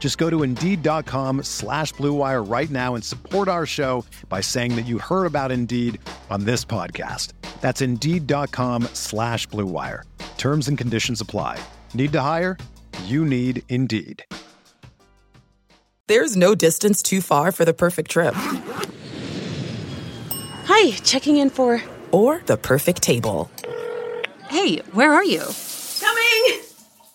Just go to Indeed.com slash BlueWire right now and support our show by saying that you heard about Indeed on this podcast. That's Indeed.com slash BlueWire. Terms and conditions apply. Need to hire? You need Indeed. There's no distance too far for the perfect trip. Hi, checking in for... Or the perfect table. Hey, where are you?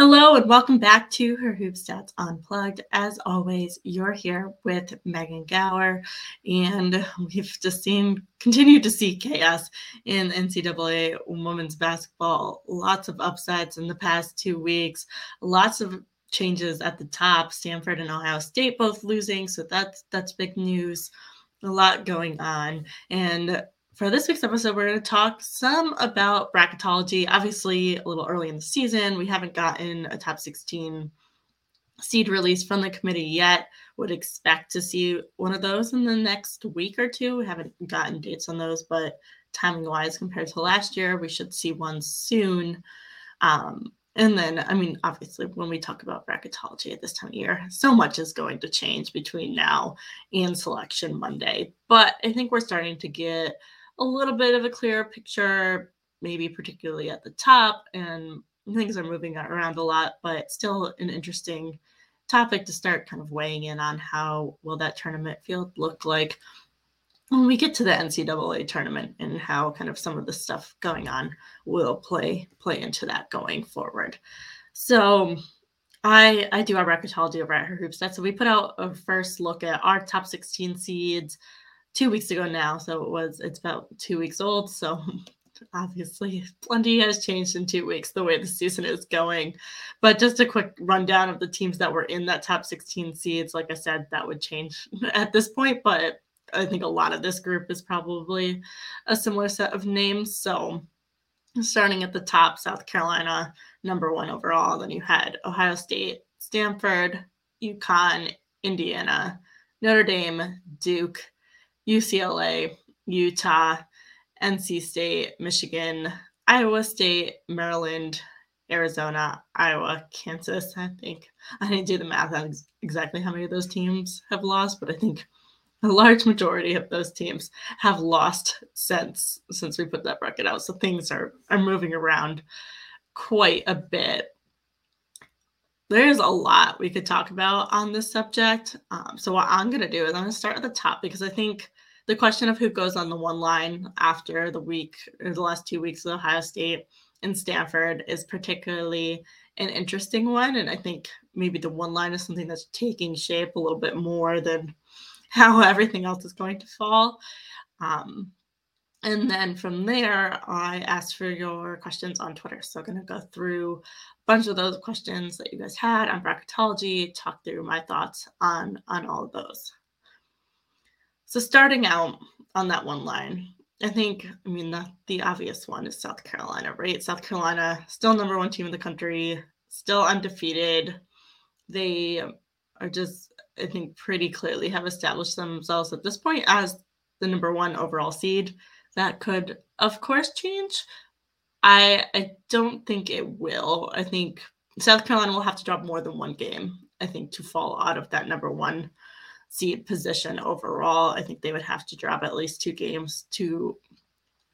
Hello and welcome back to her Hoop Stats Unplugged. As always, you're here with Megan Gauer, and we've just seen continued to see chaos in NCAA women's basketball. Lots of upsets in the past two weeks, lots of changes at the top. Stanford and Ohio State both losing, so that's that's big news. A lot going on, and for this week's episode, we're going to talk some about bracketology. Obviously, a little early in the season, we haven't gotten a top 16 seed release from the committee yet. Would expect to see one of those in the next week or two. We haven't gotten dates on those, but timing wise, compared to last year, we should see one soon. Um, and then, I mean, obviously, when we talk about bracketology at this time of year, so much is going to change between now and selection Monday. But I think we're starting to get a little bit of a clearer picture, maybe particularly at the top, and things are moving around a lot, but still an interesting topic to start kind of weighing in on how will that tournament field look like when we get to the NCAA tournament and how kind of some of the stuff going on will play play into that going forward. So I I do our bracketology over at her hoop stats. So we put out a first look at our top 16 seeds, two weeks ago now. So it was, it's about two weeks old. So obviously plenty has changed in two weeks the way the season is going. But just a quick rundown of the teams that were in that top 16 seeds. Like I said, that would change at this point, but I think a lot of this group is probably a similar set of names. So starting at the top, South Carolina, number one overall. Then you had Ohio State, Stanford, UConn, Indiana, Notre Dame, Duke, UCLA, Utah, NC State, Michigan, Iowa State, Maryland, Arizona, Iowa, Kansas. I think I didn't do the math on exactly how many of those teams have lost, but I think a large majority of those teams have lost since since we put that bracket out. So things are are moving around quite a bit there's a lot we could talk about on this subject. Um, so what I'm going to do is I'm going to start at the top because I think the question of who goes on the one line after the week or the last two weeks of Ohio State and Stanford is particularly an interesting one. And I think maybe the one line is something that's taking shape a little bit more than how everything else is going to fall. Um, and then from there, I asked for your questions on Twitter. So I'm going to go through bunch of those questions that you guys had on bracketology, talk through my thoughts on, on all of those. So starting out on that one line, I think, I mean, the, the obvious one is South Carolina, right? South Carolina, still number one team in the country, still undefeated. They are just, I think, pretty clearly have established themselves at this point as the number one overall seed that could, of course, change. I I don't think it will. I think South Carolina will have to drop more than one game, I think, to fall out of that number one seed position overall. I think they would have to drop at least two games to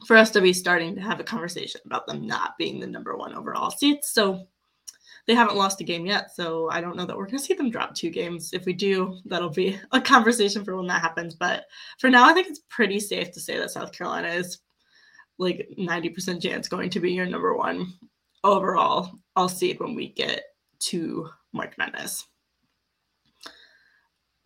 for us to be starting to have a conversation about them not being the number one overall seed. So they haven't lost a game yet. So I don't know that we're going to see them drop two games. If we do, that'll be a conversation for when that happens. But for now, I think it's pretty safe to say that South Carolina is like 90% chance going to be your number one overall all seed when we get to March Madness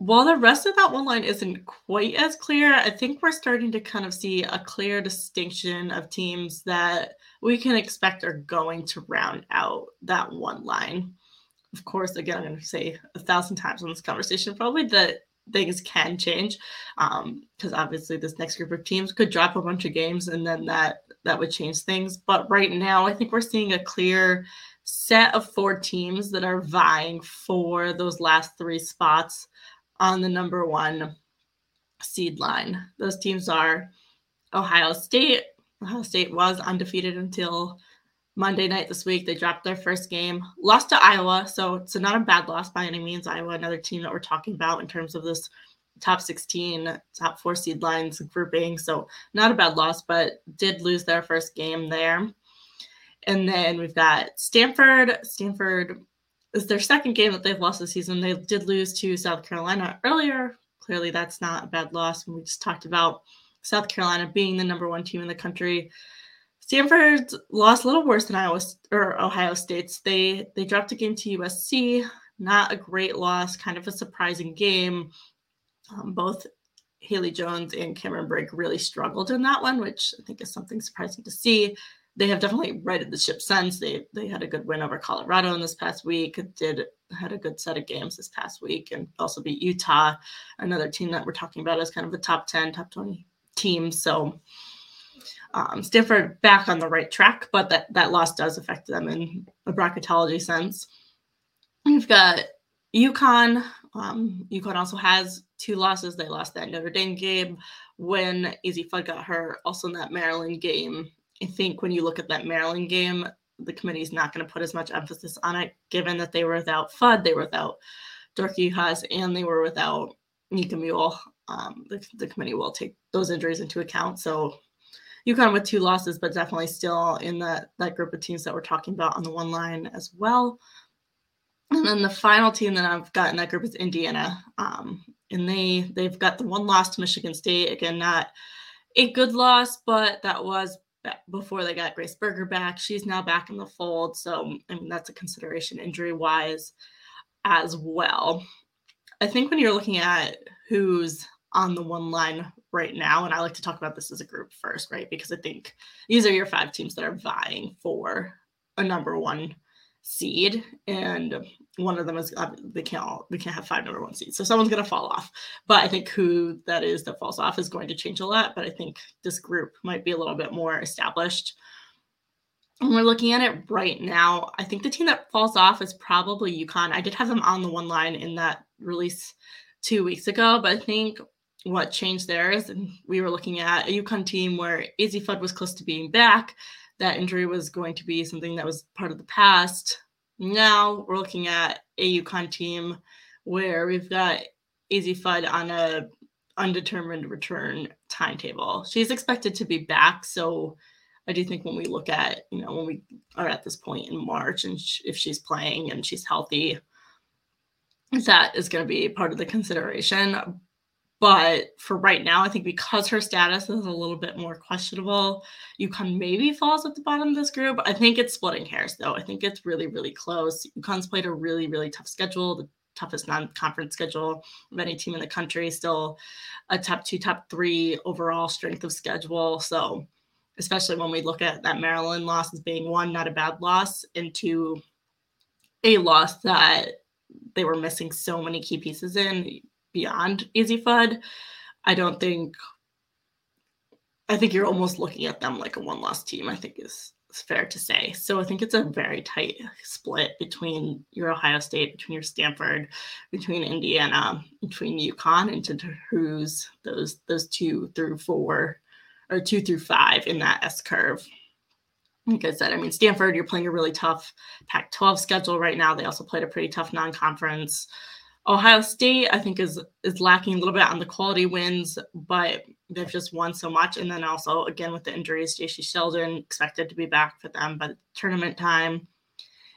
while the rest of that one line isn't quite as clear, I think we're starting to kind of see a clear distinction of teams that we can expect are going to round out that one line. Of course, again, I'm going to say a thousand times in this conversation probably that things can change because um, obviously this next group of teams could drop a bunch of games and then that that would change things. But right now, I think we're seeing a clear set of four teams that are vying for those last three spots on the number one seed line. Those teams are Ohio State. Ohio State was undefeated until Monday night this week. They dropped their first game, lost to Iowa. So it's not a bad loss by any means. Iowa, another team that we're talking about in terms of this top 16, top four seed lines grouping. So not a bad loss, but did lose their first game there. And then we've got Stanford. Stanford is their second game that they've lost this season. They did lose to South Carolina earlier. Clearly, that's not a bad loss. We just talked about South Carolina being the number one team in the country. Stanford lost a little worse than Iowa or Ohio State's. They they dropped a game to USC. Not a great loss, kind of a surprising game. Um, both Haley Jones and Cameron Brink really struggled in that one, which I think is something surprising to see they have definitely righted the ship since. They they had a good win over Colorado in this past week. Did had a good set of games this past week, and also beat Utah, another team that we're talking about as kind of a top ten, top twenty team. So um, Stanford back on the right track, but that that loss does affect them in a bracketology sense. We've got UConn. Um, UConn also has two losses. They lost that Notre Dame game when Azzi Fudd got hurt. Also in that Maryland game, I think when you look at that Maryland game, the committee is not going to put as much emphasis on it, given that they were without Fudd, they were without Dorka Juhász, and they were without Nika Mühl. Um, the, the committee will take those injuries into account. So UConn with two losses, but definitely still in that that group of teams that we're talking about on the one line as well. And then the final team that I've got in that group is Indiana, um, and they they've got the one loss to Michigan State. Again, not a good loss, but that was before they got Grace Berger back. She's now back in the fold. So, I mean, that's a consideration injury wise as well. I think when you're looking at who's on the one line right now, and I like to talk about this as a group first, right? Because I think these are your five teams that are vying for a number one seed, and one of them is uh, they can't all we can't have five number one seeds, so someone's gonna fall off. But I think who that is that falls off is going to change a lot. But I think this group might be a little bit more established. When we're looking at it right now, I think the team that falls off is probably UConn. I did have them on the one line in that release two weeks ago, but I think what changed theirs. and we were looking at a UConn team where Azzi Fudd was close to being back that injury was going to be something that was part of the past. Now we're looking at a UConn team where we've got Azzi Fudd on a undetermined return timetable. She's expected to be back, so I do think when we look at you know when we are at this point in March and sh- if she's playing and she's healthy, that is going to be part of the consideration. But for right now, I think because her status is a little bit more questionable, UConn maybe falls at the bottom of this group. I think it's splitting hairs, though. I think it's really, really close. UConn's played a really, really tough schedule, the toughest non-conference schedule of any team in the country. Still a top two, top three overall strength of schedule. So especially when we look at that Maryland loss as being one, not a bad loss, and two, a loss that they were missing so many key pieces in beyond Azzi Fudd. I don't think I think you're almost looking at them like a one loss team, I think is, is fair to say. So I think it's a very tight split between your Ohio State, between your Stanford, between Indiana, between UConn and to who's those those two through four or two through five in that S curve. like I said, I mean, Stanford, you're playing a really tough Pac 12 schedule right now. They also played a pretty tough non conference. Ohio State, I think, is is lacking a little bit on the quality wins, but they've just won so much. And then also, again, with the injuries, Jacy Sheldon expected to be back for them the tournament time.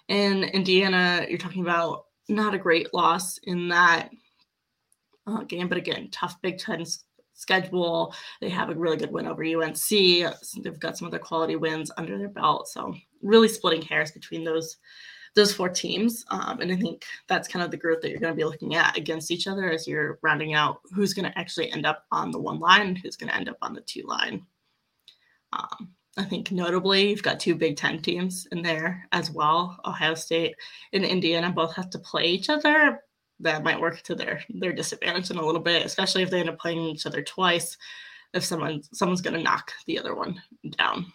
In Indiana, you're talking about not a great loss in that uh, game, but again, tough Big Ten schedule. They have a really good win over UNC. They've got some other quality wins under their belt. So really splitting hairs between those those four teams. Um, and I think that's kind of the group that you're going to be looking at against each other as you're rounding out who's going to actually end up on the one line, who's going to end up on the two line. Um, I think notably, you've got two Big Ten teams in there as well. Ohio State and Indiana both have to play each other, that might work to their their disadvantage in a little bit, especially if they end up playing each other twice. If someone someone's going to knock the other one down.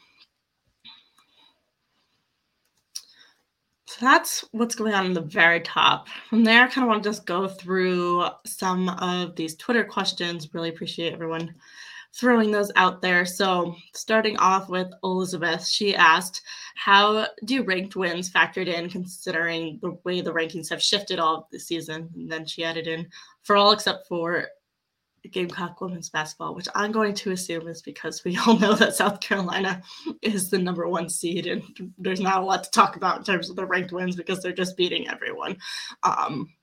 So that's what's going on in the very top. From there, I kind of want to just go through some of these Twitter questions. Really appreciate everyone throwing those out there. So, starting off with Elizabeth, she asked, How do ranked wins factored in considering the way the rankings have shifted all the season? And then she added in, For all except for Gamecock women's basketball, which I'm going to assume is because we all know that South Carolina is the number one seed, and there's not a lot to talk about in terms of the ranked wins because they're just beating everyone. Um,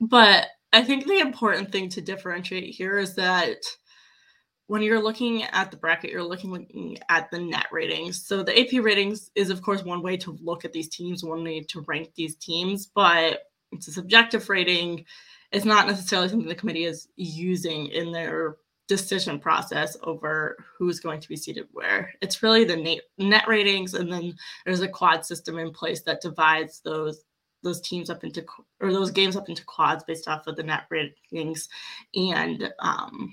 but I think the important thing to differentiate here is that when you're looking at the bracket, you're looking at the net ratings. So the AP ratings is, of course, one way to look at these teams, one way to rank these teams, but it's a subjective rating. It's not necessarily something the committee is using in their decision process over who's going to be seated where. It's really the net ratings, and then there's a quad system in place that divides those those teams up into or those games up into quads based off of the net ratings and um,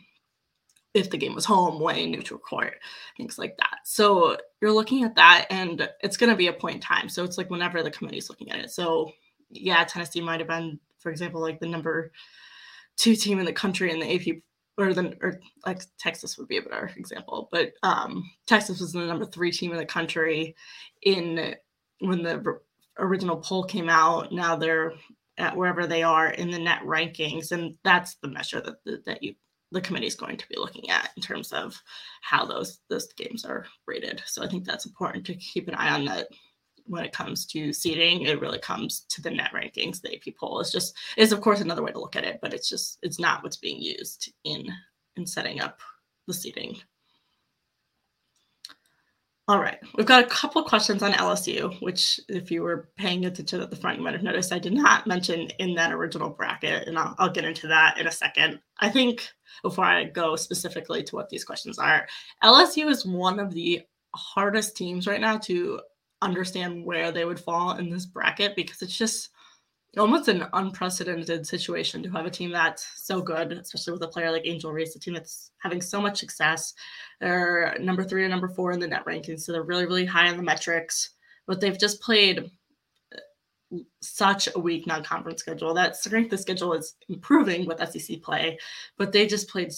if the game was home, away, neutral court, things like that. So you're looking at that, and it's going to be a point in time. So it's like whenever the committee's looking at it. So yeah, Tennessee might have been, for example, like the number two team in the country in the AP, or the or like Texas would be a better example, but um, Texas was the number three team in the country in when the original poll came out. Now they're at wherever they are in the net rankings, and that's the measure that that you the committee is going to be looking at in terms of how those those games are rated. So I think that's important to keep an eye on that when it comes to seating. It really comes to the net rankings. The AP poll is just is of course another way to look at it, but it's just it's not what's being used in in setting up the seating all right, we've got a couple questions on LSU, which, if you were paying attention at the front, you might have noticed I did not mention in that original bracket, and I'll, I'll get into that in a second. I think before I go specifically to what these questions are, LSU is one of the hardest teams right now to understand where they would fall in this bracket because it's just almost an unprecedented situation to have a team that's so good, especially with a player like Angel Reese, a team that's having so much success. They're number three or number four in the net rankings, so they're really, really high on the metrics. But they've just played such a weak non-conference schedule. That strength of schedule is improving with SEC play, but they just played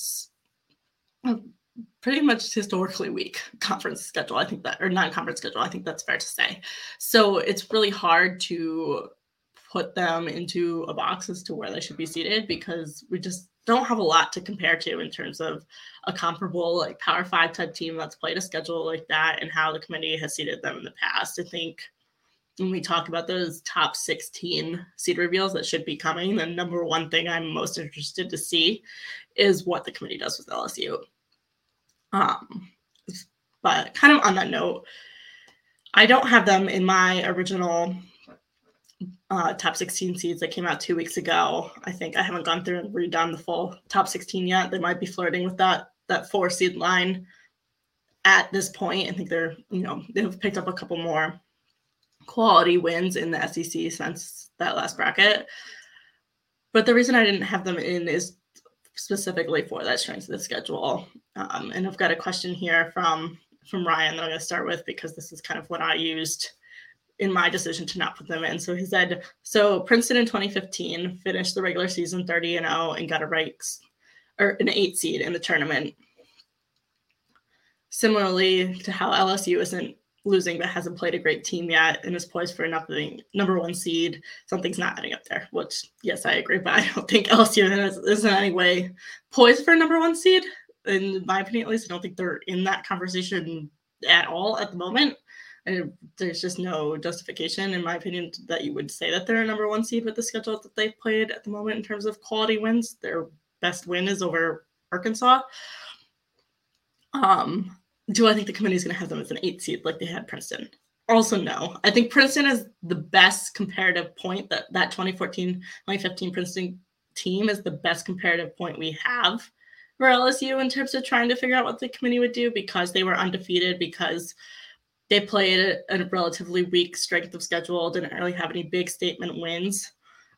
pretty much historically weak conference schedule. I think that, or non-conference schedule. I think that's fair to say. So it's really hard to put them into a box as to where they should be seated because we just don't have a lot to compare to in terms of a comparable like power five type team that's played a schedule like that and how the committee has seated them in the past. I think when we talk about those top 16 seed reveals that should be coming, the number one thing I'm most interested to see is what the committee does with LSU. Um, but kind of on that note, I don't have them in my original uh, top 16 seeds that came out two weeks ago. I think I haven't gone through and redone the full top 16 yet. They might be flirting with that that four seed line at this point. I think they're you know they've picked up a couple more quality wins in the SEC since that last bracket. But the reason I didn't have them in is specifically for that strength of the schedule. Um, and I've got a question here from from Ryan that I'm going to start with because this is kind of what I used in my decision to not put them in. So he said, so Princeton in 2015 finished the regular season 30 and 0 and got a right or an eight seed in the tournament. Similarly to how LSU isn't losing but hasn't played a great team yet and is poised for nothing number one seed. Something's not adding up there, which yes, I agree, but I don't think LSU is, is in any way poised for a number one seed. In my opinion, at least, I don't think they're in that conversation at all at the moment. And there's just no justification, in my opinion, that you would say that they're a number one seed with the schedule that they've played at the moment in terms of quality wins. Their best win is over Arkansas. Um, do I think the committee is going to have them as an eight seed like they had Princeton? Also, no. I think Princeton is the best comparative point that that 2014 2015 Princeton team is the best comparative point we have for LSU in terms of trying to figure out what the committee would do because they were undefeated, because they played a relatively weak strength of schedule, didn't really have any big statement wins.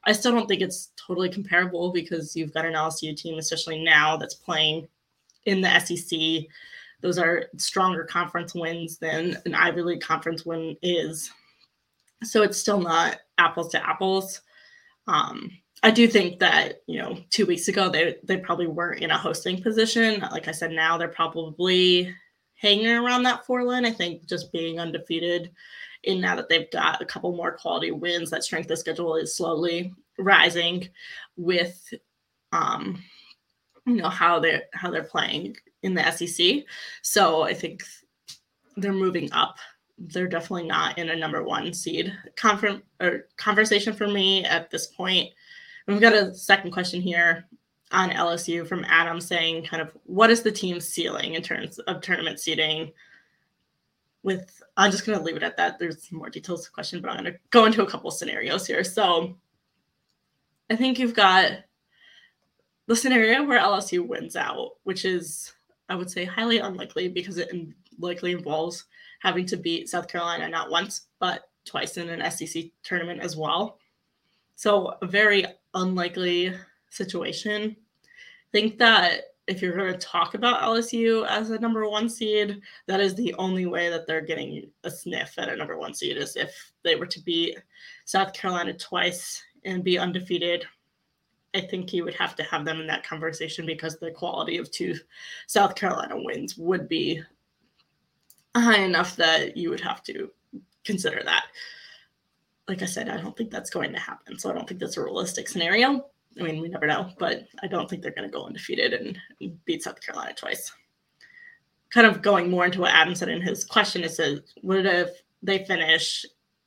I still don't think it's totally comparable because you've got an LSU team, especially now, that's playing in the SEC those are stronger conference wins than an Ivy League conference win is. So it's still not apples to apples. Um, I do think that you know two weeks ago they they probably weren't in a hosting position. Like I said, now they're probably hanging around that four line. I think just being undefeated, and now that they've got a couple more quality wins, that strength of schedule is slowly rising with um you know how they're how they're playing in the SEC. So I think they're moving up. They're definitely not in a number one seed. Confer- or conversation for me at this point. We've got a second question here on LSU from Adam saying, kind of, what is the team's ceiling in terms of tournament seeding? With, I'm just going to leave it at that. There's more details to the question, but I'm going to go into a couple scenarios here. So I think you've got the scenario where LSU wins out, which is, I would say, highly unlikely because it likely involves having to beat South Carolina not once, but twice in an SEC tournament as well. So, a very unlikely situation. I think that if you're going to talk about LSU as a number one seed, that is the only way that they're getting a sniff at a number one seed is if they were to beat South Carolina twice and be undefeated I think you would have to have them in that conversation because the quality of two South Carolina wins would be high enough that you would have to consider that. Like I said, I don't think that's going to happen. So I don't think that's a realistic scenario. I mean, we never know, but I don't think they're going to go undefeated and beat South Carolina twice. Kind of going more into what Adam said in his question it says, what if they finish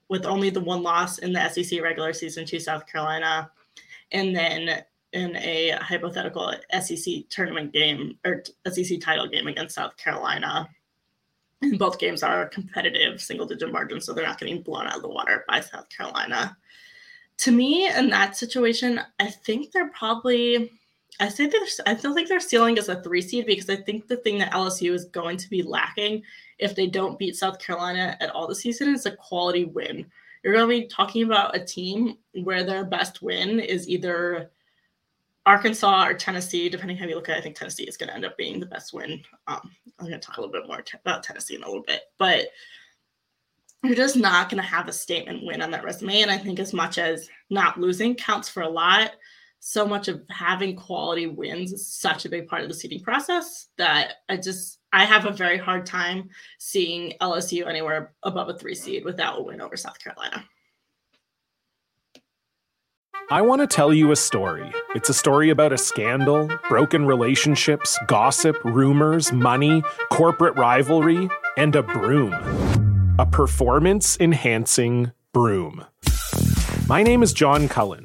with only the one loss in the SEC regular season to South Carolina? And then in a hypothetical SEC tournament game or SEC title game against South Carolina. And both games are competitive single digit margins, so they're not getting blown out of the water by South Carolina. To me, in that situation, I think they're probably. I think I still think their ceiling is a three seed because I think the thing that LSU is going to be lacking if they don't beat South Carolina at all this season is a quality win you're going to be talking about a team where their best win is either Arkansas or Tennessee, depending how you look at it. I think Tennessee is going to end up being the best win. Um, I'm going to talk a little bit more t- about Tennessee in a little bit, but you're just not going to have a statement win on that resume. And I think as much as not losing counts for a lot, so much of having quality wins is such a big part of the seeding process that I just I have a very hard time seeing LSU anywhere above a three seed without a win over South Carolina. I want to tell you a story. It's a story about a scandal, broken relationships, gossip, rumors, money, corporate rivalry, and a broom. A performance enhancing broom. My name is John Cullen.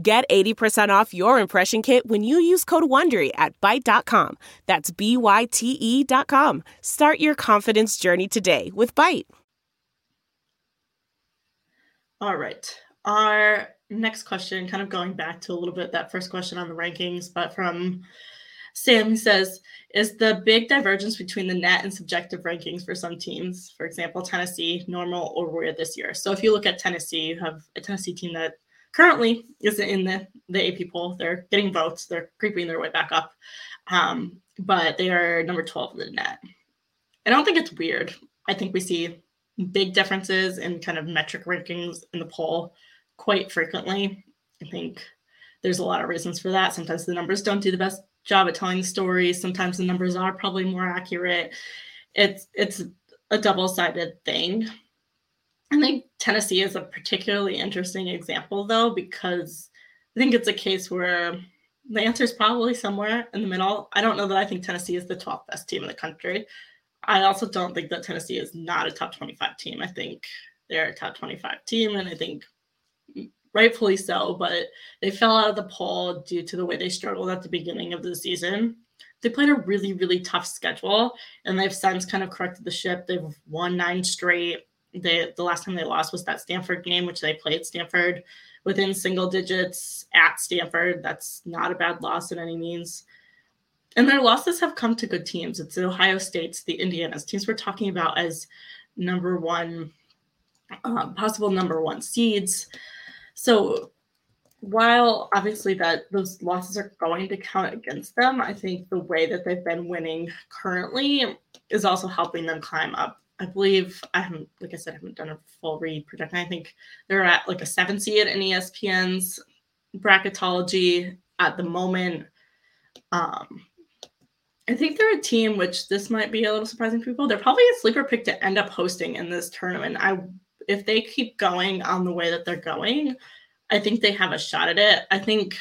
Get 80% off your impression kit when you use code WONDERY at Byte.com. That's B-Y-T-E dot com. Start your confidence journey today with Byte. All right. Our next question, kind of going back to a little bit that first question on the rankings, but from Sam, he says, is the big divergence between the net and subjective rankings for some teams, for example, Tennessee, normal or weird this year? So if you look at Tennessee, you have a Tennessee team that currently isn't in the, the AP poll. They're getting votes. They're creeping their way back up. Um, but they are number 12 in the net. I don't think it's weird. I think we see big differences in kind of metric rankings in the poll quite frequently. I think there's a lot of reasons for that. Sometimes the numbers don't do the best job at telling story. Sometimes the numbers are probably more accurate. It's it's a double-sided thing. I think Tennessee is a particularly interesting example, though, because I think it's a case where the answer is probably somewhere in the middle. I don't know that I think Tennessee is the 12th best team in the country. I also don't think that Tennessee is not a top 25 team. I think they're a top 25 team, and I think rightfully so, but they fell out of the poll due to the way they struggled at the beginning of the season. They played a really, really tough schedule, and they've since kind of corrected the ship. They've won nine straight they the last time they lost was that Stanford game, which they played Stanford within single digits at Stanford. That's not a bad loss in any means. And their losses have come to good teams. It's the Ohio States, the Indianas, teams we're talking about as number one, um, possible number one seeds. So while obviously that those losses are going to count against them, I think the way that they've been winning currently is also helping them climb up I believe I haven't, like I said, I haven't done a full read projection. I think they're at like a seven seed in ESPN's bracketology at the moment. Um, I think they're a team which this might be a little surprising people. They're probably a sleeper pick to end up hosting in this tournament. I if they keep going on the way that they're going, I think they have a shot at it. I think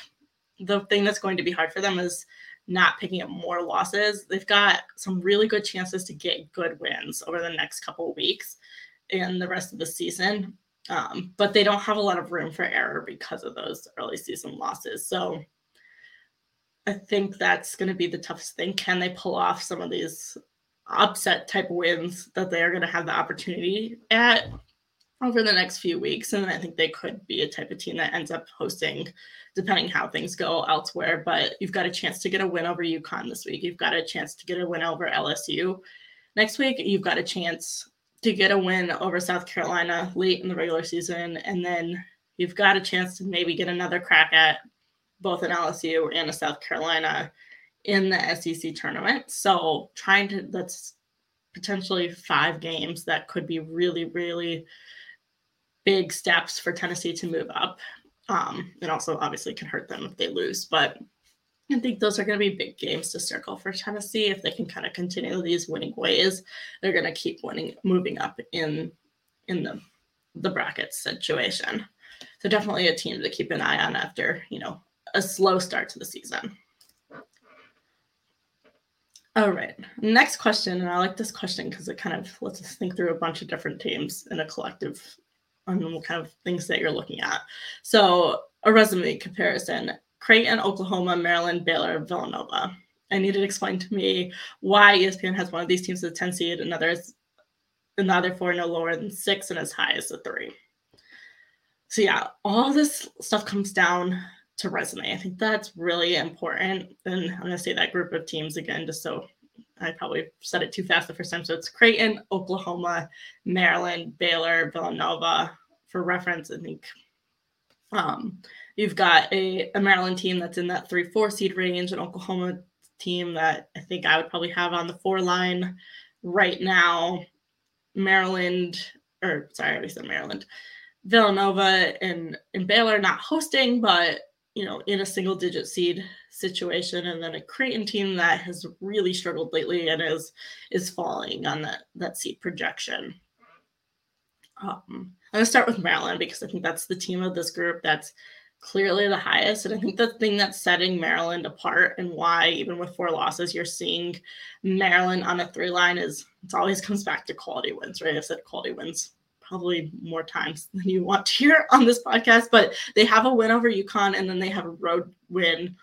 the thing that's going to be hard for them is not picking up more losses. They've got some really good chances to get good wins over the next couple of weeks and the rest of the season. Um, but they don't have a lot of room for error because of those early season losses. So I think that's going to be the toughest thing. Can they pull off some of these upset type wins that they are going to have the opportunity at over the next few weeks? And I think they could be a type of team that ends up hosting depending how things go elsewhere. But you've got a chance to get a win over UConn this week. You've got a chance to get a win over LSU next week. You've got a chance to get a win over South Carolina late in the regular season, and then you've got a chance to maybe get another crack at both an LSU and a South Carolina in the SEC tournament. So trying to that's potentially five games that could be really, really big steps for Tennessee to move up. Um, it also obviously can hurt them if they lose, but I think those are going to be big games to circle for Tennessee. If they can kind of continue these winning ways, they're going to keep winning, moving up in in the the bracket situation. So definitely a team to keep an eye on after you know a slow start to the season. All right, next question, and I like this question because it kind of lets us think through a bunch of different teams in a collective on what kind of things that you're looking at. So a resume comparison: Creighton, Oklahoma, Maryland, Baylor, Villanova. I need to explain to me why ESPN has one of these teams as a 10 seed, another is another four no lower than six, and as high as a three. So yeah, all this stuff comes down to resume. I think that's really important. And I'm gonna say that group of teams again, just so I probably said it too fast the first time. So it's Creighton, Oklahoma, Maryland, Baylor, Villanova. For reference, I think um, you've got a, a Maryland team that's in that three, four seed range, an Oklahoma team that I think I would probably have on the four line right now. Maryland, or sorry, I already said Maryland. Villanova and, and Baylor not hosting, but you know, in a single digit seed situation, and then a Creighton team that has really struggled lately and is is falling on that that seed projection. Um, I'm gonna start with Maryland because I think that's the team of this group that's clearly the highest. And I think the thing that's setting Maryland apart and why, even with four losses, you're seeing Maryland on a three line is it always comes back to quality wins, right? I've said quality wins probably more times than you want to hear on this podcast, but they have a win over UConn and then they have a road win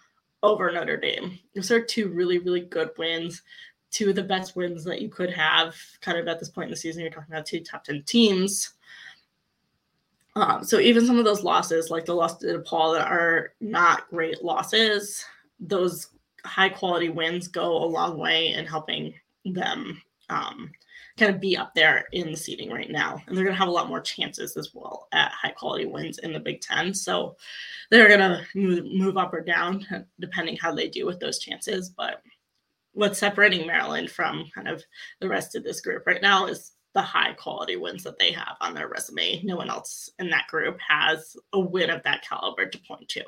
over Notre Dame. Those are two really, really good wins, two of the best wins that you could have kind of at this point in the season. You're talking about two top 10 teams. Um, so even some of those losses, like the loss to DePaul, that are not great losses, those high quality wins go a long way in helping them um, kind of be up there in the seating right now. And they're going to have a lot more chances as well at high quality wins in the Big Ten. So they're going to move, move up or down depending how they do with those chances. But what's separating Maryland from kind of the rest of this group right now is the high quality wins that they have on their resume. No one else in that group has a win of that caliber to point to.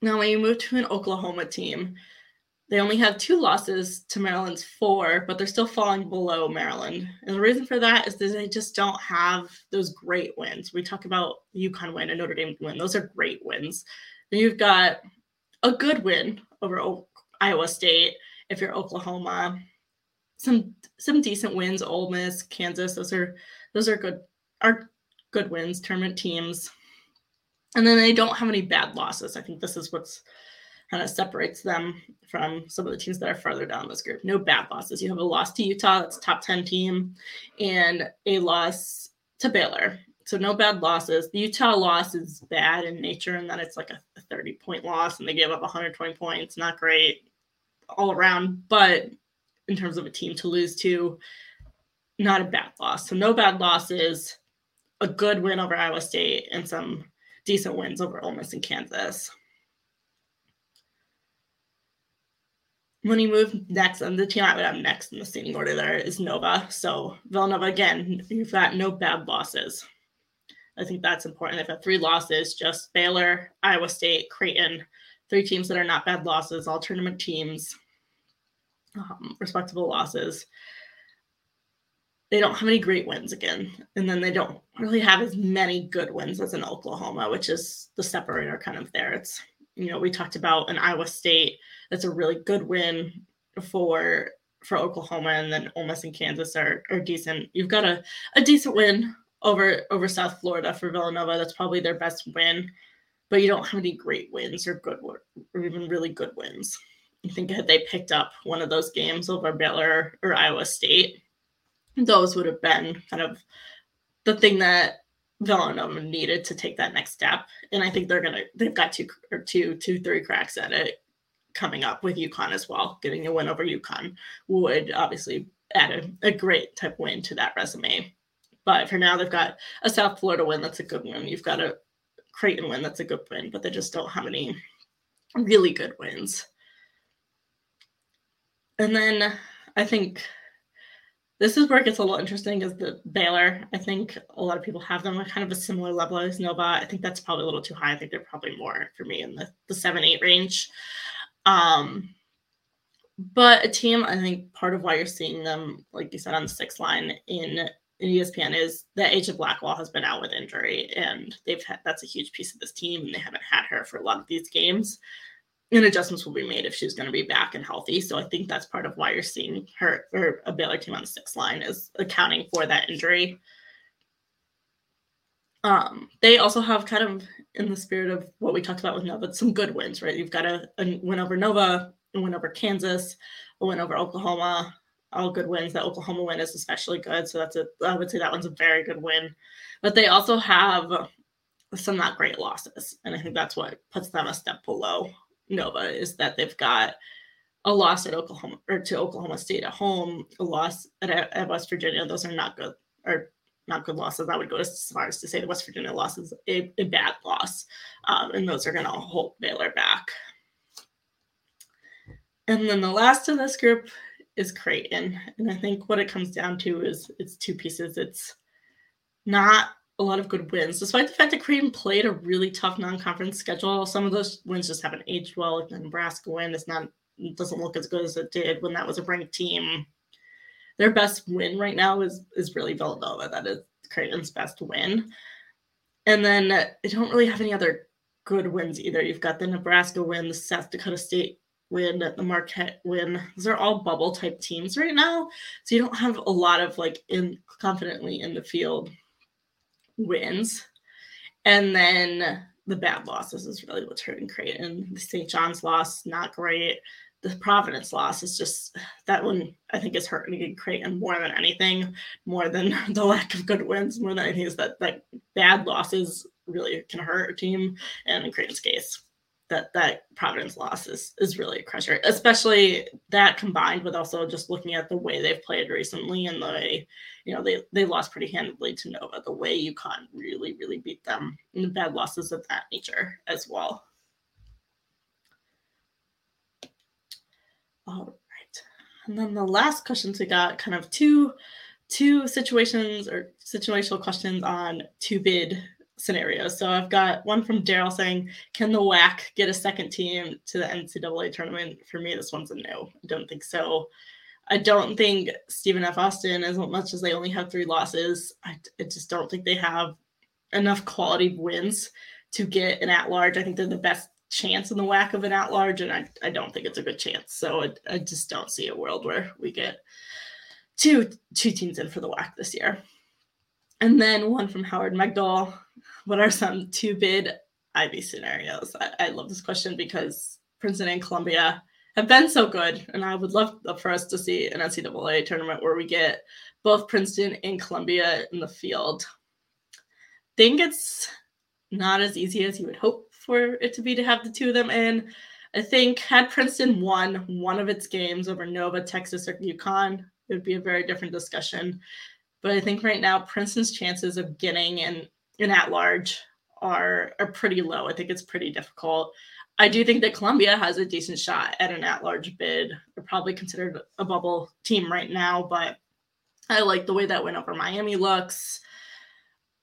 Now, when you move to an Oklahoma team, they only have two losses to Maryland's four, but they're still falling below Maryland. And the reason for that is that they just don't have those great wins. We talk about UConn win and Notre Dame win; those are great wins. Then you've got a good win over o- Iowa State if you're Oklahoma. Some some decent wins, Ole Miss, Kansas. Those are those are good are good wins, tournament teams. And then they don't have any bad losses. I think this is what's kind of separates them from some of the teams that are further down this group. No bad losses. You have a loss to Utah, that's top 10 team, and a loss to Baylor. So no bad losses. The Utah loss is bad in nature, and then it's like a 30 point loss, and they gave up 120 points. Not great all around, but in terms of a team to lose to, not a bad loss. So no bad losses, a good win over Iowa State, and some decent wins over Ole Miss and Kansas. When you move next, and the team I would have next in the standing order there is Nova. So Villanova again, you've got no bad losses. I think that's important. They've had three losses, just Baylor, Iowa State, Creighton, three teams that are not bad losses, all tournament teams, um, respectable losses. They don't have any great wins again, and then they don't really have as many good wins as in Oklahoma, which is the separator kind of there. It's you know we talked about an Iowa State that's a really good win for for Oklahoma, and then Ole Miss and Kansas are are decent. You've got a, a decent win over over South Florida for Villanova. That's probably their best win, but you don't have any great wins or good or even really good wins. I think had they picked up one of those games over Baylor or Iowa State, those would have been kind of the thing that Villanova needed to take that next step. And I think they're gonna they've got two or two, two, three cracks at it coming up with UConn as well. Getting a win over UConn would obviously add a, a great type win to that resume. But for now, they've got a South Florida win that's a good win. You've got a Creighton win that's a good win, but they just don't have any really good wins. And then I think this is where it gets a little interesting is the Baylor. I think a lot of people have them at kind of a similar level as Nova. I think that's probably a little too high. I think they're probably more for me in the, the seven, eight range. Um, but a team, I think part of why you're seeing them, like you said, on the sixth line in, in ESPN is that Aijha Blackwell has been out with injury, and they've had that's a huge piece of this team, and they haven't had her for a lot of these games. And adjustments will be made if she's going to be back and healthy. So I think that's part of why you're seeing her or a Baylor team on the sixth line is accounting for that injury. Um, they also have kind of in the spirit of what we talked about with Nova, some good wins, right? You've got a, a win over Nova, a win over Kansas, a win over Oklahoma, all good wins. That Oklahoma win is especially good. So that's a, I would say that one's a very good win. But they also have some not great losses. And I think that's what puts them a step below Nova is that they've got a loss at Oklahoma or to Oklahoma State at home, a loss at, at West Virginia. Those are not good or not good losses. I would go as far as to say the West Virginia loss is a, a bad loss, um, and those are going to hold Baylor back. And then the last of this group is Creighton, and I think what it comes down to is it's two pieces. It's not a lot of good wins, despite the fact that Creighton played a really tough non-conference schedule. Some of those wins just haven't aged well. Like the Nebraska win is not doesn't look as good as it did when that was a ranked team. Their best win right now is is really Villanova. That is Creighton's best win. And then they don't really have any other good wins either. You've got the Nebraska win, the South Dakota State win, the Marquette win. Those are all bubble type teams right now. So you don't have a lot of like in confidently in the field wins. And then the bad losses is really what's hurting Creighton. The St. John's loss, not great. The Providence loss is just that one I think is hurting Creighton more than anything, more than the lack of good wins, more than anything is that that bad losses really can hurt a team. And in Creighton's case, that that Providence loss is is really a crusher, especially that combined with also just looking at the way they've played recently and the way, you know, they they lost pretty handily to Nova. The way UConn really really beat them, and the bad losses of that nature as well. All right, and then the last questions we got kind of two two situations or situational questions on two bid scenarios. So I've got one from Daryl saying, "Can the WAC get a second team to the NCAA tournament?" For me, this one's a no. I don't think so. I don't think Stephen F. Austin, as much as they only have three losses, I, I just don't think they have enough quality wins to get an at-large. I think they're the best chance in the WAC of an at-large, and I, I don't think it's a good chance. So I, I just don't see a world where we get two two teams in for the WAC this year. And then one from Howard Megdal. What are some two bid Ivy scenarios? I, I love this question because Princeton and Columbia have been so good. And I would love for us to see an NCAA tournament where we get both Princeton and Columbia in the field. I think it's not as easy as you would hope for it to be to have the two of them in. I think had Princeton won one of its games over Nova, Texas, or UConn, it would be a very different discussion. But I think right now Princeton's chances of getting an, an at large are are pretty low. I think it's pretty difficult. I do think that Columbia has a decent shot at an at large bid. They're probably considered a bubble team right now, but I like the way that went over Miami looks.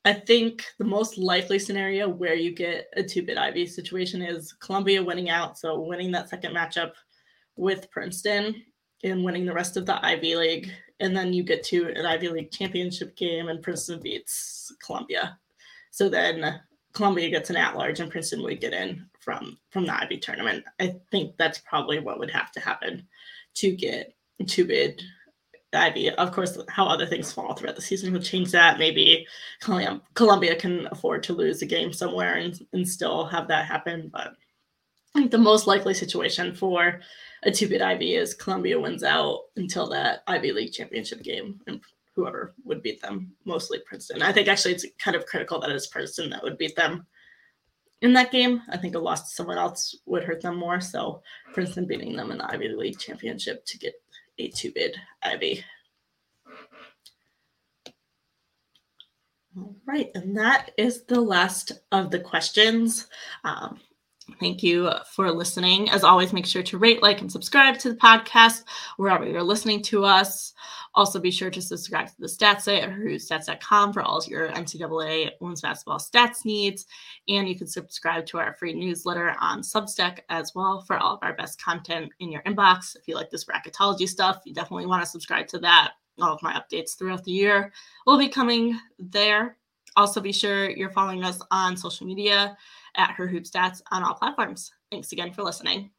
I think the most likely scenario where you get a two bid Ivy situation is Columbia winning out. So winning that second matchup with Princeton and winning the rest of the Ivy League and then you get to an Ivy League championship game, and Princeton beats Columbia. So then Columbia gets an at-large, and Princeton would get in from from the Ivy tournament. I think that's probably what would have to happen to get to bid Ivy. Of course, how other things fall throughout the season will change that. Maybe Columbia can afford to lose a game somewhere and, and still have that happen. But I think the most likely situation for a two bit Ivy is Columbia wins out until that Ivy League championship game, and whoever would beat them, mostly Princeton. I think actually it's kind of critical that it's Princeton that would beat them in that game. I think a loss to someone else would hurt them more. So Princeton beating them in the Ivy League championship to get a two bid Ivy. All right, and that is the last of the questions. Um, Thank you for listening. As always, make sure to rate, like, and subscribe to the podcast wherever you're listening to us. Also, be sure to subscribe to the stats site at whostats.com for all your NCAA women's basketball stats needs. And you can subscribe to our free newsletter on Substack as well for all of our best content in your inbox. If you like this bracketology stuff, you definitely want to subscribe to that. All of my updates throughout the year will be coming there. Also, be sure you're following us on social media at Her Hoop Stats on all platforms. Thanks again for listening.